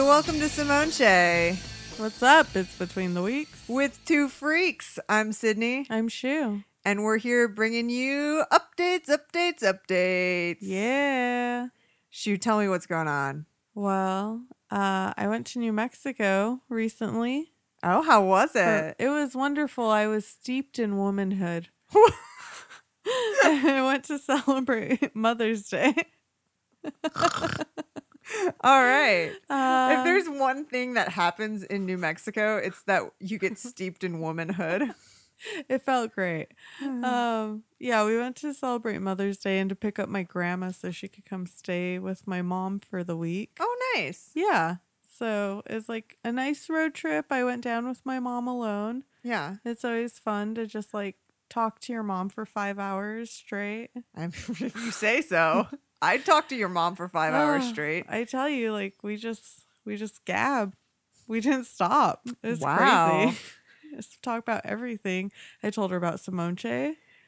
welcome to Simone Che What's up? It's between the weeks. with two freaks. I'm Sydney, I'm Shu. and we're here bringing you updates, updates, updates. Yeah. Shu, tell me what's going on. Well, uh, I went to New Mexico recently. Oh, how was it? It was wonderful. I was steeped in womanhood. I went to celebrate Mother's Day. All right. Uh, if there's one thing that happens in New Mexico, it's that you get steeped in womanhood. it felt great. Um, yeah, we went to celebrate Mother's Day and to pick up my grandma so she could come stay with my mom for the week. oh, nice. Yeah. So it's like a nice road trip. I went down with my mom alone. Yeah. It's always fun to just like talk to your mom for five hours straight. I'm, if you say so. I'd talk to your mom for five hours Ah, straight. I tell you, like we just we just gab. We didn't stop. It's Wow. crazy. Just talk about everything. I told her about Simone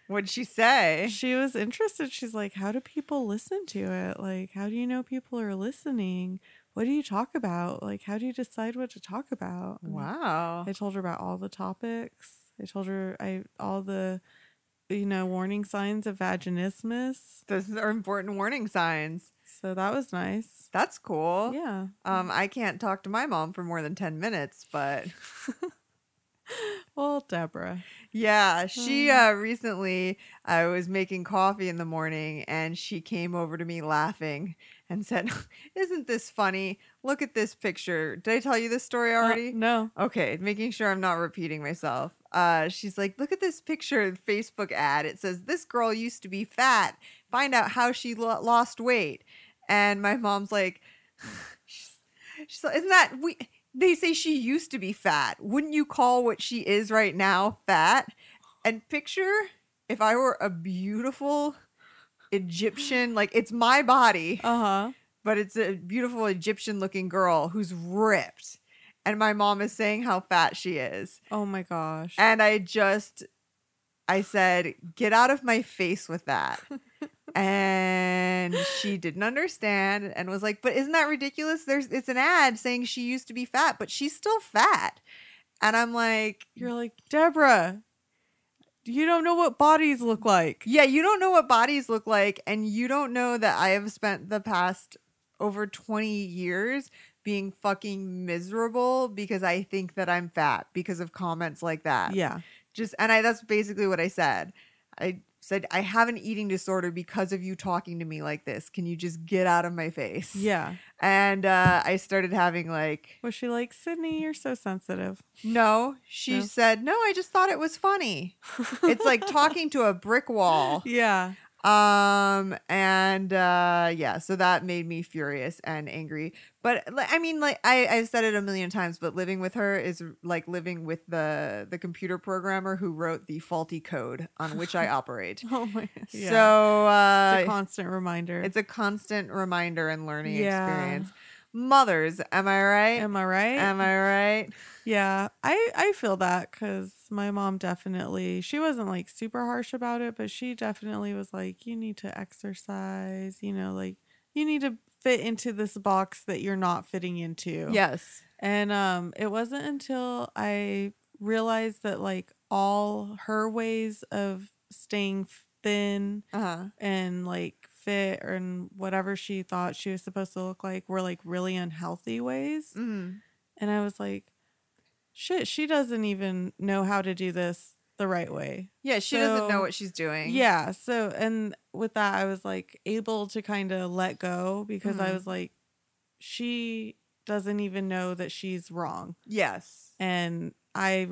What'd she say? She was interested. She's like, "How do people listen to it? Like, how do you know people are listening? What do you talk about? Like, how do you decide what to talk about?" And Wow. I told her about all the topics. I told her I all the you know warning signs of vaginismus. Those are important warning signs. So that was nice. That's cool. Yeah. Um, I can't talk to my mom for more than 10 minutes, but Well, Deborah. yeah, she Mm. uh recently I was making coffee in the morning and she came over to me laughing and said, "Isn't this funny? Look at this picture. Did I tell you this story Uh, already?" no. Okay, making sure I'm not repeating myself. Uh, she's like, look at this picture, Facebook ad. It says this girl used to be fat. Find out how she lo- lost weight. And my mom's like, she's like, isn't that we? They say she used to be fat. Wouldn't you call what she is right now fat? And picture if I were a beautiful Egyptian, like it's my body Uh huh. but it's a beautiful Egyptian looking girl who's ripped. And my mom is saying how fat she is. Oh my gosh. And I just, I said, get out of my face with that. and she didn't understand and was like, but isn't that ridiculous? There's, it's an ad saying she used to be fat, but she's still fat. And I'm like, You're like Deborah. You don't know what bodies look like. yeah, you don't know what bodies look like. And you don't know that I have spent the past over 20 years being fucking miserable because I think that I'm fat because of comments like that. Yeah. Just and I that's basically what I said. I said I have an eating disorder because of you talking to me like this. Can you just get out of my face? Yeah. And uh I started having like Was she like Sydney? You're so sensitive. no, she No? said, "No, I just thought it was funny." It's like talking to a brick wall. Yeah. Um and uh yeah, so that made me furious and angry. But I mean like I I've said it a million times, but living with her is like living with the the computer programmer who wrote the faulty code on which I operate. Oh my. Yeah. So it's uh a constant reminder. it's a constant reminder and learning Yeah. experience. Mothers, am I right? Am I right? Am I right? Yeah, I I feel that because my mom definitely she wasn't like super harsh about it, but she definitely was like, you need to exercise. You know, like you need to fit into this box that you're not fitting into. Yes. and um, it wasn't until I realized that like all her ways of staying thin Uh-huh. and like fit and whatever she thought she was supposed to look like were like really unhealthy ways. Mm. And I was like, shit, she doesn't even know how to do this the right way. Yeah, she doesn't know what she's doing. Yeah. So, and with that, I was like able to kind of let go because I Mhm. was like, she doesn't even know that she's wrong. Yes. And I,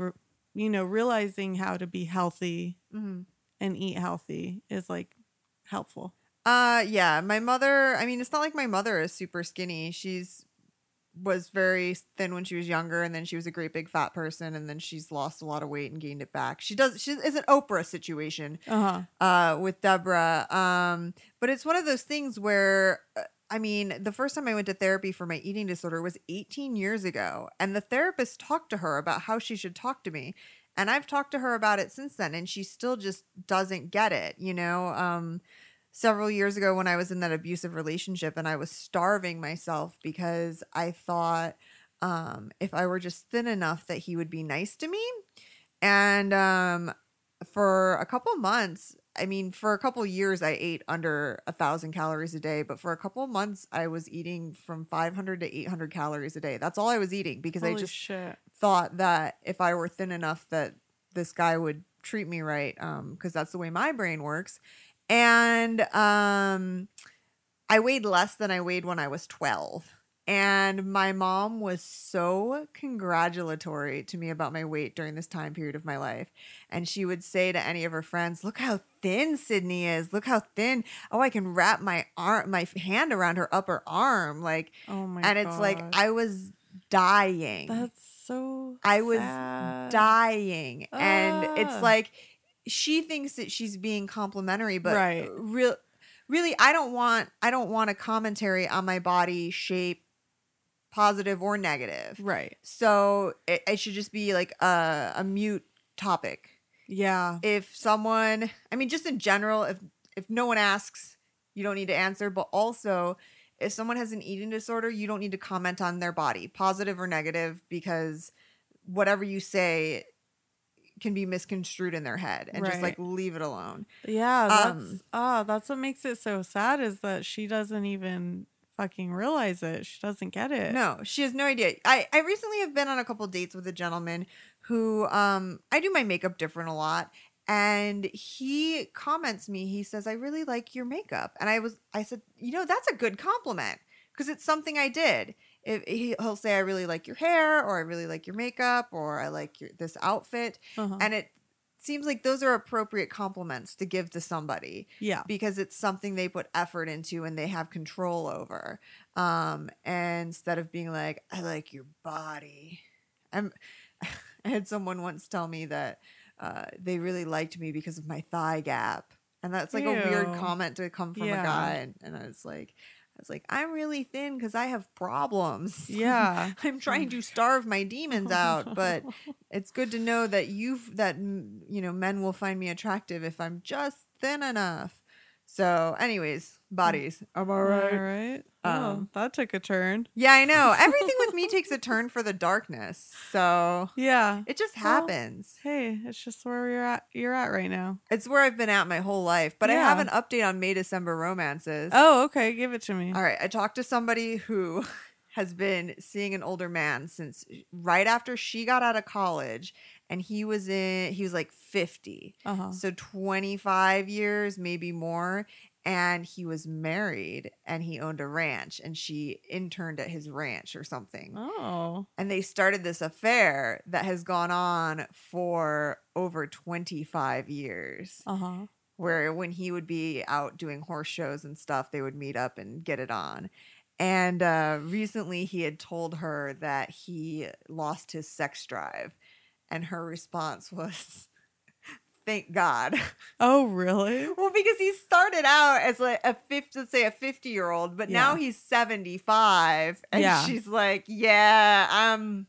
you know, realizing how to be healthy hmm and eat healthy is like helpful. Uh yeah, my mother, I mean it's not like my mother is super skinny. She's was very thin when she was younger and then she was a great big fat person and then she's lost a lot of weight and gained it back. She does she is an Oprah situation Uh huh. uh with Deborah. Um but it's one of those things where uh, I mean, the first time I went to therapy for my eating disorder was 18 years ago and the therapist talked to her about how she should talk to me. And I've talked to her about it since then and she still just doesn't get it, you know? Um several years ago when I was in that abusive relationship and I was starving myself because I thought um, if I were just thin enough that he would be nice to me. And um, for a couple months, I mean, for a couple years, I ate under a thousand calories a day, but for a couple months, I was eating from 500 to 800 calories a day. That's all I was eating because I just shit. thought that if I were thin enough that this guy would treat me right um because that's the way my brain works and um I weighed less than I weighed when I was 12 and my mom was so congratulatory to me about my weight during this time period of my life. And she would say to any of her friends look how thin Sydney is. Look how thin. Oh I can wrap my arm my hand around her upper arm. Like Oh my and it's like I was dying. That's so I was sad. dying. And it's like she thinks that she's being complimentary, but Right. real really I don't want I don't want a commentary on my body shape positive or negative. Right. So it, it should just be like a, a mute topic. Yeah. If someone I mean just in general, if if no one asks, you don't need to answer, but also if someone has an eating disorder, you don't need to comment on their body, positive or negative, because whatever you say can be misconstrued in their head and just like leave it alone. Yeah, that's Um, ah, that's what makes it so sad is that she doesn't even fucking realize it. She doesn't get it. No, she has no idea. I, I recently have been on a couple dates with a gentleman who um I do my makeup different a lot and he comments me he says I really like your makeup and I was I said you know that's a good compliment because it's something I did. If he, he'll say I really like your hair or I really like your makeup or I like your this outfit Uh-huh. and it seems like those are appropriate compliments to give to somebody yeah. because it's something they put effort into and they have control over. Um, and instead of being like, I like your body. I'm I had someone once tell me that uh, they really liked me because of my thigh gap. And that's like a weird comment to come from Yeah. a guy. And, and I was like, I was like, I'm really thin because I have problems. Yeah. I'm trying to starve my demons out, but it's good to know that you've that you know men will find me attractive if I'm just thin enough. So, anyways, bodies. Am I All right? right. Oh, Um, that took a turn. Yeah, I know. Everything with me takes a turn for the darkness. So Yeah. it just Well, happens. Hey, it's just where you're at. You're at right now. It's where I've been at my whole life. But I have an update on May December romances. Oh, okay. Give it to me. All right. I talked to somebody who has been seeing an older man since right after she got out of college and he was in he was like 50. Uh huh. So 25 years, maybe more. And he was married and he owned a ranch and she interned at his ranch or something. Oh. And they started this affair that has gone on for over 25 years. Uh huh. Where when he would be out doing horse shows and stuff, they would meet up and get it on. And uh, recently he had told her that he lost his sex drive. And her response was, Thank God. Oh, really? Well, because he started out as like a 50, let's say a 50 year old, but now he's 75. And Yeah. she's like, yeah, I'm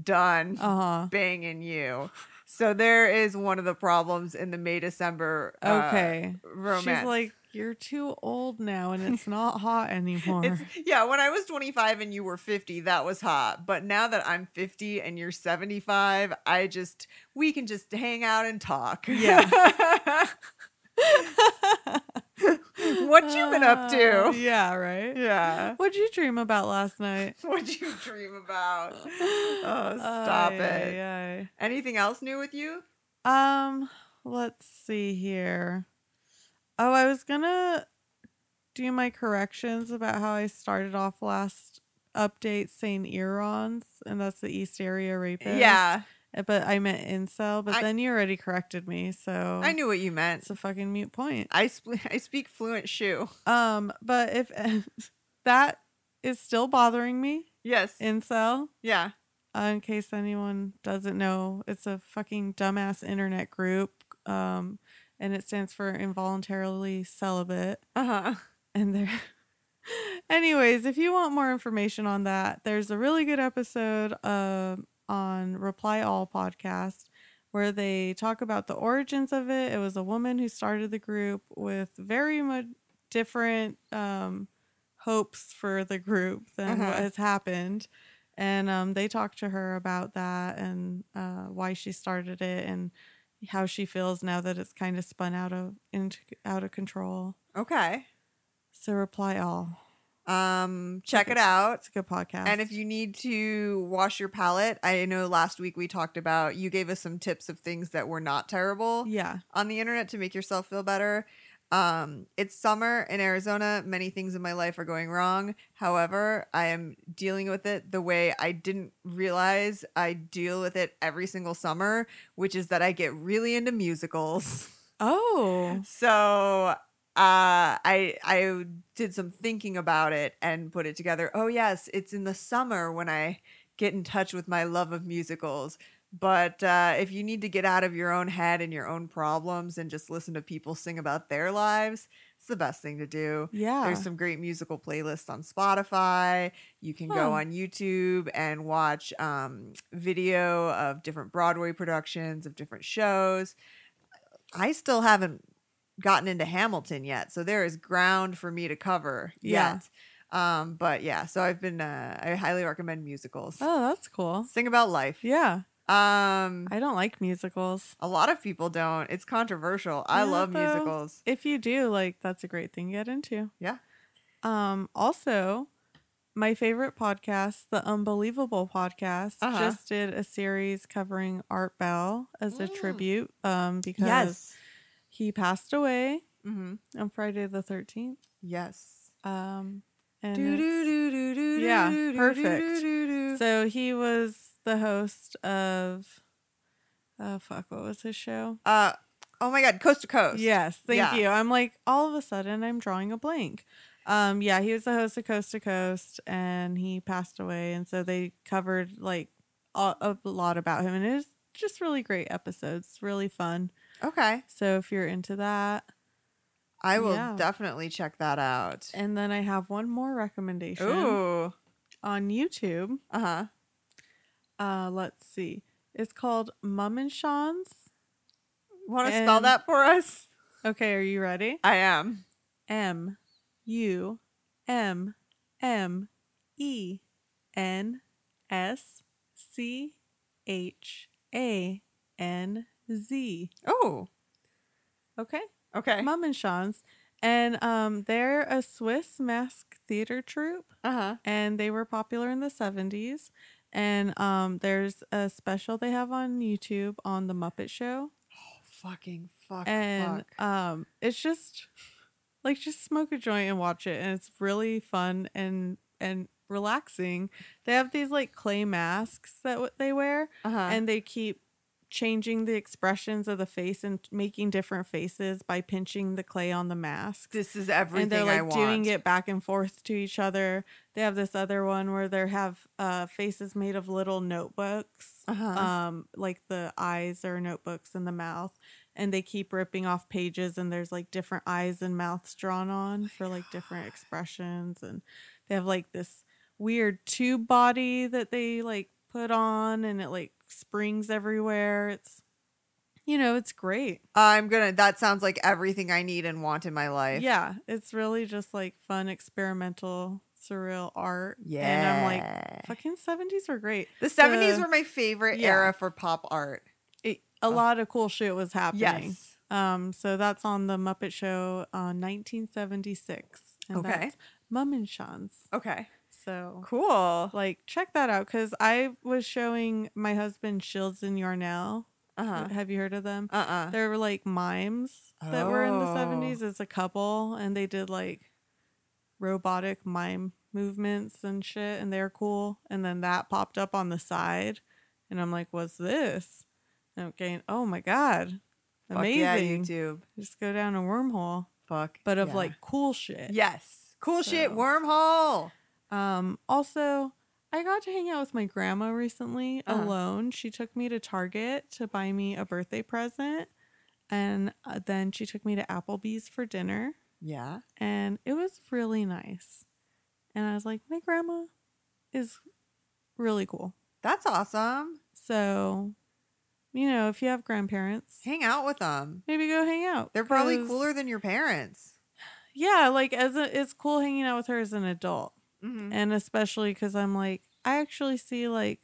done Uh huh. banging you. So there is one of the problems in the May December uh, Okay. romance. She's like, you're too old now, and it's not hot anymore. it's, yeah, when I was 25 and you were 50, that was hot. But now that I'm 50 and you're 75, I just, we can just hang out and talk. Yeah. what you been up to? Uh, yeah. Right. Yeah. What'd you dream about last night? What'd you dream about? Oh, stop Ay, it. ay, Anything else new with you? Um, let's see here. Oh, I was gonna do my corrections about how I started off last update saying EARONS, and that's the East Area rapist. Yeah. Uh, But I meant incel, but I- then you already corrected me, so I knew what you meant. it's a fucking mute point. I, sp- I speak fluent Shu. Um, but if that is still bothering me, Yes. incel, yeah. uh, in case anyone doesn't know, it's a fucking dumbass internet group. Um, and it stands for involuntarily celibate. Uh huh. And there, anyways, if you want more information on that, there's a really good episode um on Reply All podcast where they talk about the origins of it. It was a woman who started the group with very much different um, hopes for the group than what Uh-huh. has happened. And um, they talked to her about that and uh, why she started it and how she feels now that it's kind of spun out of into out of control. Okay. So reply all. Um, check it out. It's a good podcast. And if you need to wash your palate, I know last week we talked about you gave us some tips of things that were not terrible yeah, on the internet to make yourself feel better. Um, it's summer in Arizona. Many things in my life are going wrong. However, I am dealing with it the way I didn't realize I deal with it every single summer, which is that I get really into musicals. oh, So uh I I did some thinking about it and put it together. Oh yes, it's in the summer when I get in touch with my love of musicals. But uh, if you need to get out of your own head and your own problems and just listen to people sing about their lives, it's the best thing to do. yeah. There's some great musical playlists on Spotify. You can go on YouTube and watch um, video of different Broadway productions of different shows. I still haven't gotten into Hamilton yet, so there is ground for me to cover Yeah. yet. Um, but yeah, so I've been. Uh, I highly recommend musicals. oh, that's cool. Sing about life. Yeah, Um, I don't like musicals. a lot of people don't. It's controversial. I love though. musicals. If you do, like, that's a great thing to get into. Yeah. Um. Also, my favorite podcast, the Unbelievable podcast, Uh-huh. just did a series covering Art Bell as a Mm. tribute. Um, because Yes. he passed away Mm-hmm. on Friday the thirteenth. Yes. Um, and Do, do, do, do, do, Yeah, perfect. do, do, do. so he was the host of. Oh fuck! What was his show? Uh, oh my God, coast to coast. Yes, thank Yeah. you. I'm like all of a sudden I'm drawing a blank. Um, yeah, he was the host of Coast to Coast, and he passed away, and so they covered like a, a lot about him, and it was just really great episodes, really fun. Okay, So if you're into that, I will Yeah. definitely check that out. and then I have one more recommendation Ooh. on YouTube. Uh huh. Uh, let's see, it's called Mummenschanz. Want to spell And- that for us? Okay, are you ready? I am. M U M M E N S C H A N Z. Oh. Okay. Okay. Mummenschanz. And um, they're a Swiss mask theater troupe, Uh huh. and they were popular in the 70s. And um, there's a special they have on YouTube on The Muppet Show. Oh fucking fuck. and fuck. um it's just like just smoke a joint and watch it and it's really fun and and relaxing they have these like clay masks that w- they wear Uh huh. and they keep changing the expressions of the face and making different faces by pinching the clay on the mask. this is everything and they're like doing it back and forth to each other they have this other one where they have uh faces made of little notebooks Uh-huh. um like the eyes are notebooks and the mouth and they keep ripping off pages and there's like different eyes and mouths drawn on for like different expressions and they have like this weird tube body that they like put on and it like springs everywhere it's you know it's great I'm gonna. That sounds like everything I need and want in my life. yeah it's really just like fun experimental surreal art Yeah, and i'm like fucking 70s were great the 70s were my favorite yeah. era for pop art. it, a lot of cool shit was happening Yes. Um, so that's on the Muppet Show on 1976. And Okay. that's Mummenschanz. Okay. So Cool. like check that out because I was showing my husband Shields and Yarnell. Uh huh. Have you heard of them? Uh uh They were like mimes that were in the Oh. 70s as a couple, and they did like robotic mime movements and shit, and they're cool. And then that popped up on the side, and I'm like, "What's this?" And I'm getting, "Oh my god, Amazing. Fuck amazing!" yeah, YouTube. Just go down a wormhole, Fuck. but of yeah. like cool shit. Yes. Cool shit. Wormhole. Um. Also, I got to hang out with my grandma recently Uh-huh. alone. She took me to Target to buy me a birthday present, and uh, then she took me to Applebee's for dinner, Yeah. and it was really nice. And I was like, my grandma is really cool. That's awesome. So, you know, if you have grandparents, Hang out with them. maybe go hang out. They're probably cooler than your parents. yeah, like as a, it's cool hanging out with her as an adult, Mm-hmm. and especially because I'm like I actually see like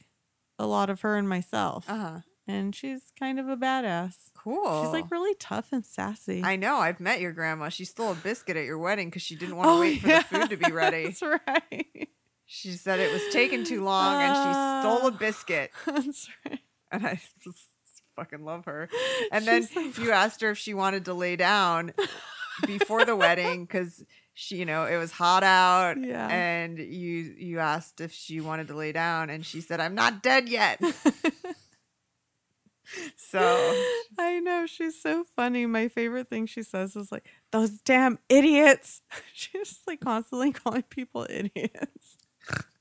a lot of her in myself, Uh huh. and she's kind of a badass. Cool. She's like really tough and sassy. I know. I've met your grandma. She stole a biscuit at your wedding because she didn't want to Oh, wait for yeah, the food to be ready. That's right. She said it was taking too long, and she stole a biscuit. That's right. And I just fucking love her. And then so you asked her if she wanted to lay down before the wedding because she, you know, it was hot out. Yeah. And you you asked if she wanted to lay down, and she said, "I'm not dead yet." So I know she's so funny. My favorite thing she says is like, "Those damn idiots." She's just like constantly calling people idiots.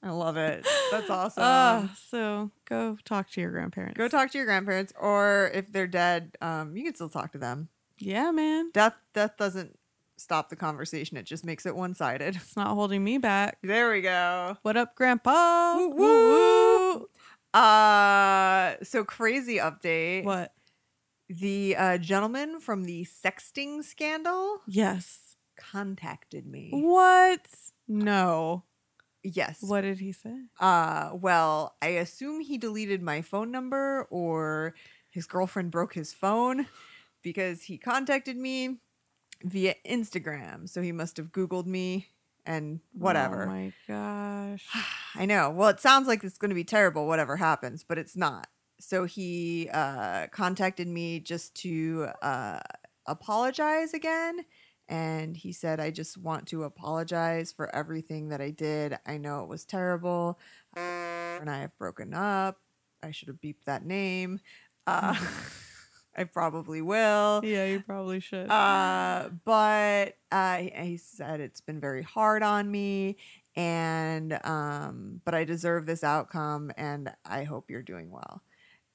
I love it. That's awesome. Ah, so go talk to your grandparents. Go talk to your grandparents, or if they're dead, um, you can still talk to them. Yeah, man. Death death doesn't stop the conversation; it just makes it one sided. It's not holding me back. There we go. What up, Grandpa? Woo, Woo. Uh, so crazy update. What? The uh, gentleman from the sexting scandal Yes. contacted me. What? No. Yes. What did he say? Uh, well, I assume he deleted my phone number or his girlfriend broke his phone because he contacted me via Instagram. So he must have Googled me and whatever. Oh my gosh. I know. Well, it sounds like it's going to be terrible, whatever happens, but it's not. So he uh, contacted me just to uh, apologize again. And he said, I just want to apologize for everything that I did. I know it was terrible. And I have broken up. I should have beeped that name. Uh, I probably will. Yeah, you probably should. Uh, but uh, he- he said it's been very hard on me, and um, but I deserve this outcome, and I hope you're doing well.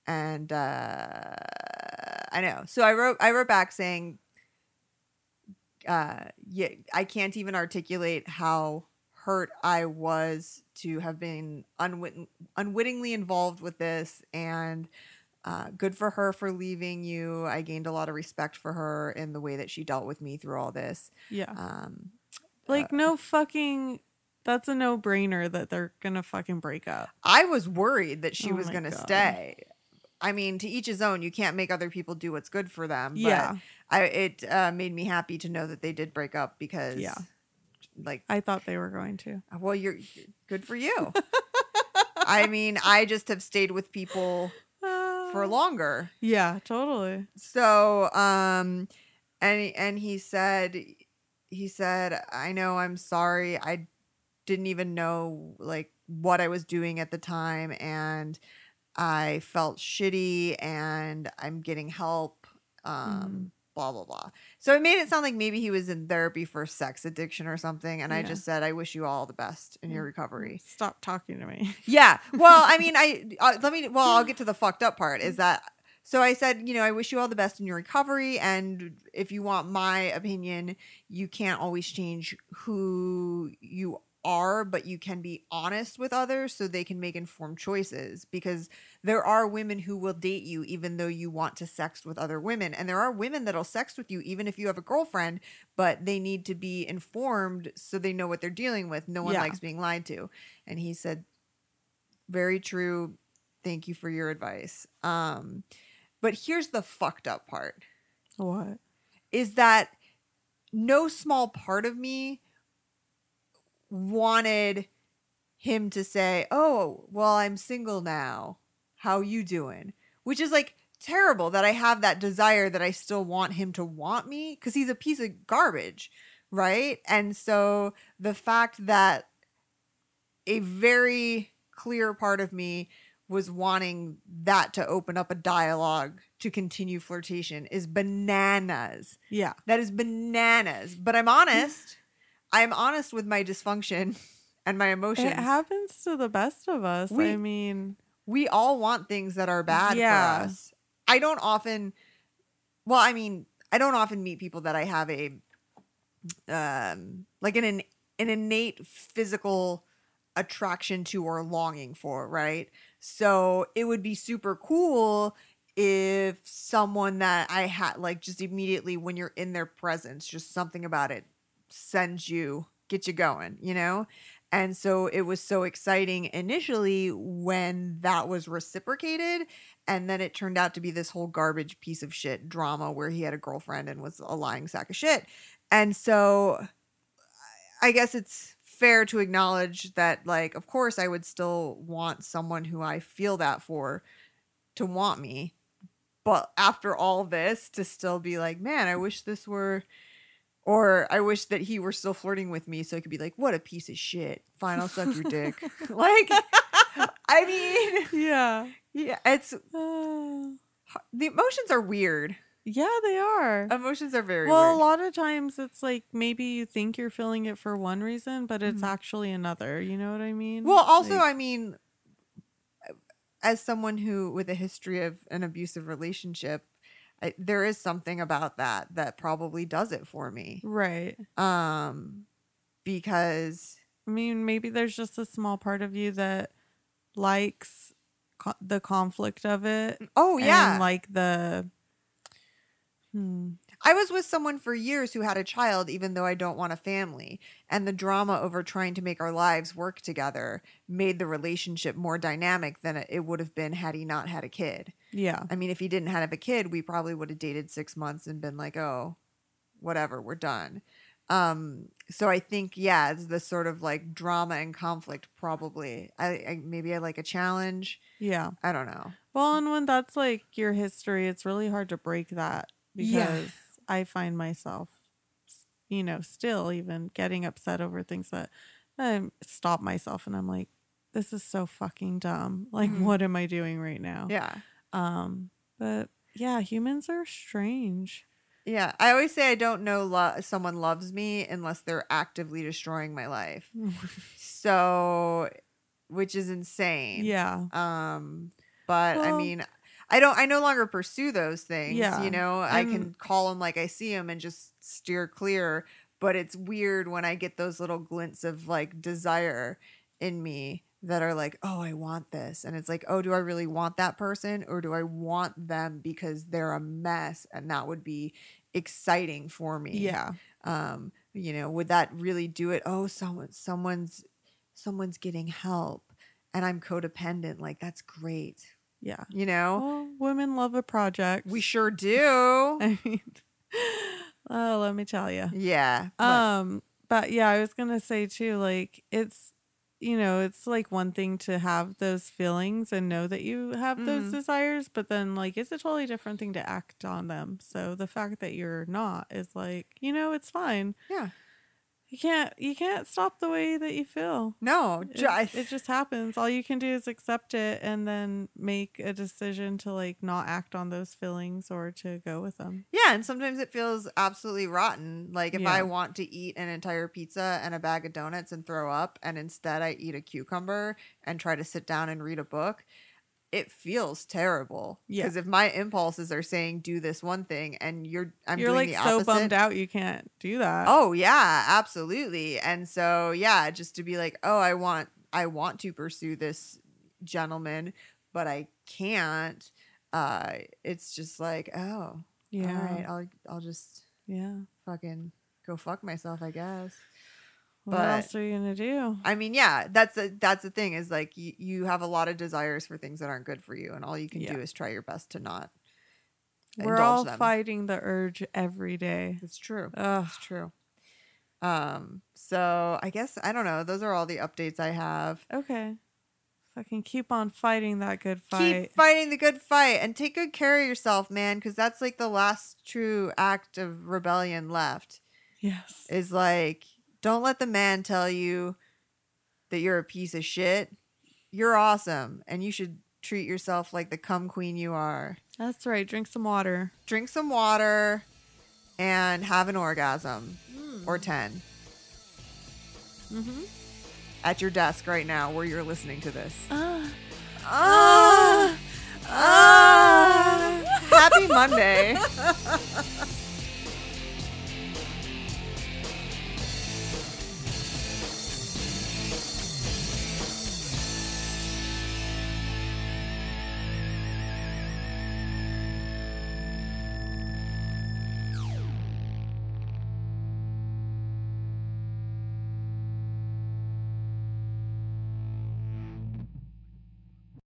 And uh, I know. So I wrote. I wrote back saying, uh, yeah, I can't even articulate how hurt I was to have been unwit- unwittingly involved with this, and uh, good for her for leaving you. I gained a lot of respect for her in the way that she dealt with me through all this. yeah. Um, like no fucking that's a no-brainer that they're going to fucking break up. I was worried that she Oh was going to stay. I mean, to each his own. You can't make other people do what's good for them. But Yeah. I it uh, made me happy to know that they did break up because, Yeah. like, I thought they were going to. well, you're good for you. I mean, I just have stayed with people for longer. Yeah, totally. So, um, and and he said, he said, I know, I'm sorry. I didn't even know like what I was doing at the time, and I felt shitty, and I'm getting help. Um, blah blah blah. So it made it sound like maybe he was in therapy for sex addiction or something, and I just said, I wish you all the best in your Mm. recovery. Stop talking to me. Yeah. Well, I mean, I uh, let me. Well, I'll get to the fucked up part. Is that so? I said, you know, I wish you all the best in your recovery, and if you want my opinion, you can't always change who you are, but you can be honest with others so they can make informed choices. Because there are women who will date you even though you want to sex with other women, and there are women that'll sex with you even if you have a girlfriend, but they need to be informed so they know what they're dealing with. No one Yeah. likes being lied to. And he said, very true. Thank you for your advice. Um, but here's the fucked up part What? is that no small part of me wanted him to say, "Oh, well, I'm single now. How you doing?" Which is like terrible that I have that desire that I still want him to want me cuz he's a piece of garbage, right? And so the fact that a very clear part of me was wanting that to open up a dialogue to continue flirtation is bananas. Yeah. That is bananas. But I'm honest. I'm honest with my dysfunction and my emotions. It happens to the best of us. We- I mean, we all want things that are bad Yeah. for us. I don't often well, I mean, I don't often meet people that I have a um like an an, an innate physical attraction to or longing for, right? So it would be super cool if someone that I had like just immediately when you're in their presence, just something about it send you, get you going, you know? And so it was so exciting initially when that was reciprocated. And then it turned out to be this whole garbage piece of shit drama where he had a girlfriend and was a lying sack of shit. And so I guess it's fair to acknowledge that, like, of course, I would still want someone who I feel that for to want me. But after all this, to still be like, man, I wish this were or I wish that he were still flirting with me so I could be like, what a piece of shit. Fine, I'll suck your dick. like, I mean, Yeah. yeah, it's Uh, the emotions are weird. yeah, they are. Emotions are very well, a lot of times it's like maybe you think you're feeling it for one reason, but it's Mhm. actually another. You know what I mean? Well, also, Like- I mean, as someone who with a history of an abusive relationship, I, there is something about that that probably does it for me. right. Um, because I mean, maybe there's just a small part of you that likes co- the conflict of it. oh yeah, And like the. Hmm. I was with someone for years who had a child, even though I don't want a family. And the drama over trying to make our lives work together made the relationship more dynamic than it- would have been had he not had a kid. Yeah. I mean, if he didn't have a kid, we probably would have dated six months and been like, oh, whatever, we're done. Um, so I think, yeah, it's the sort of like drama and conflict probably. I, I maybe I like a challenge. Yeah. I don't know. Well, and when that's like your history, it's really hard to break that because Yeah. I find myself, you know, still even getting upset over things that I stop myself and I'm like, this is so fucking dumb. Like, Mhm. what am I doing right now? Yeah. Um, but yeah, humans are strange. Yeah, I always say I don't know lo- someone loves me unless they're actively destroying my life. So, which is insane. yeah. Um, but I mean, I don't. I no longer pursue those things. Yeah, You know, I I'm- can call them like I see them and just steer clear. But it's weird when I get those little glints of like desire in me that are like, oh, I want this, and it's like, oh, do I really want that person, or do I want them because they're a mess, and that would be exciting for me Yeah. um you know would that really do it oh someone someone's someone's getting help and i'm codependent like that's great Yeah. you know Well, women love a project. we sure do I mean, oh, let me tell you. yeah but- Um, but yeah, I was gonna say too, like it's you know, it's like one thing to have those feelings and know that you have those Mhm. desires, but then like it's a totally different thing to act on them. So the fact that you're not is like, you know, it's fine. yeah You can't you can't stop the way that you feel. no ju- I- It's- it just happens. All you can do is accept it and then make a decision to like not act on those feelings or to go with them. yeah and sometimes it feels absolutely rotten like if i want to eat an entire pizza and a bag of donuts and throw up and instead i eat a cucumber and try to sit down and read a book it feels terrible Yeah. because if my impulses are saying do this one thing and you're i'm you're doing like the so bummed out you can't do that. Oh yeah, absolutely. And so yeah, just to be like, oh, I want I want to pursue this gentleman, but I can't. Uh it's just like, oh, yeah. all right, I'll I'll just Yeah. fucking go fuck myself, I guess. What But- else are you gonna do? I mean, yeah, that's the that's the thing is like you, you have a lot of desires for things that aren't good for you, and all you can Yeah. do is try your best to not. We're all them. fighting the urge every day. It's true. Ugh. It's true. Um. So I guess I don't know. Those are all the updates I have. Okay. Fucking keep on fighting that good fight. Keep fighting the good fight and take good care of yourself, man, because that's like the last true act of rebellion left. yes. Is like, don't let the man tell you that you're a piece of shit. You're awesome, and you should treat yourself like the cum queen you are. That's right. Drink some water. Drink some water and have an orgasm or 10 Mm-hmm. at your desk right now where you're listening to this. Ah. Ah, ah, happy Monday.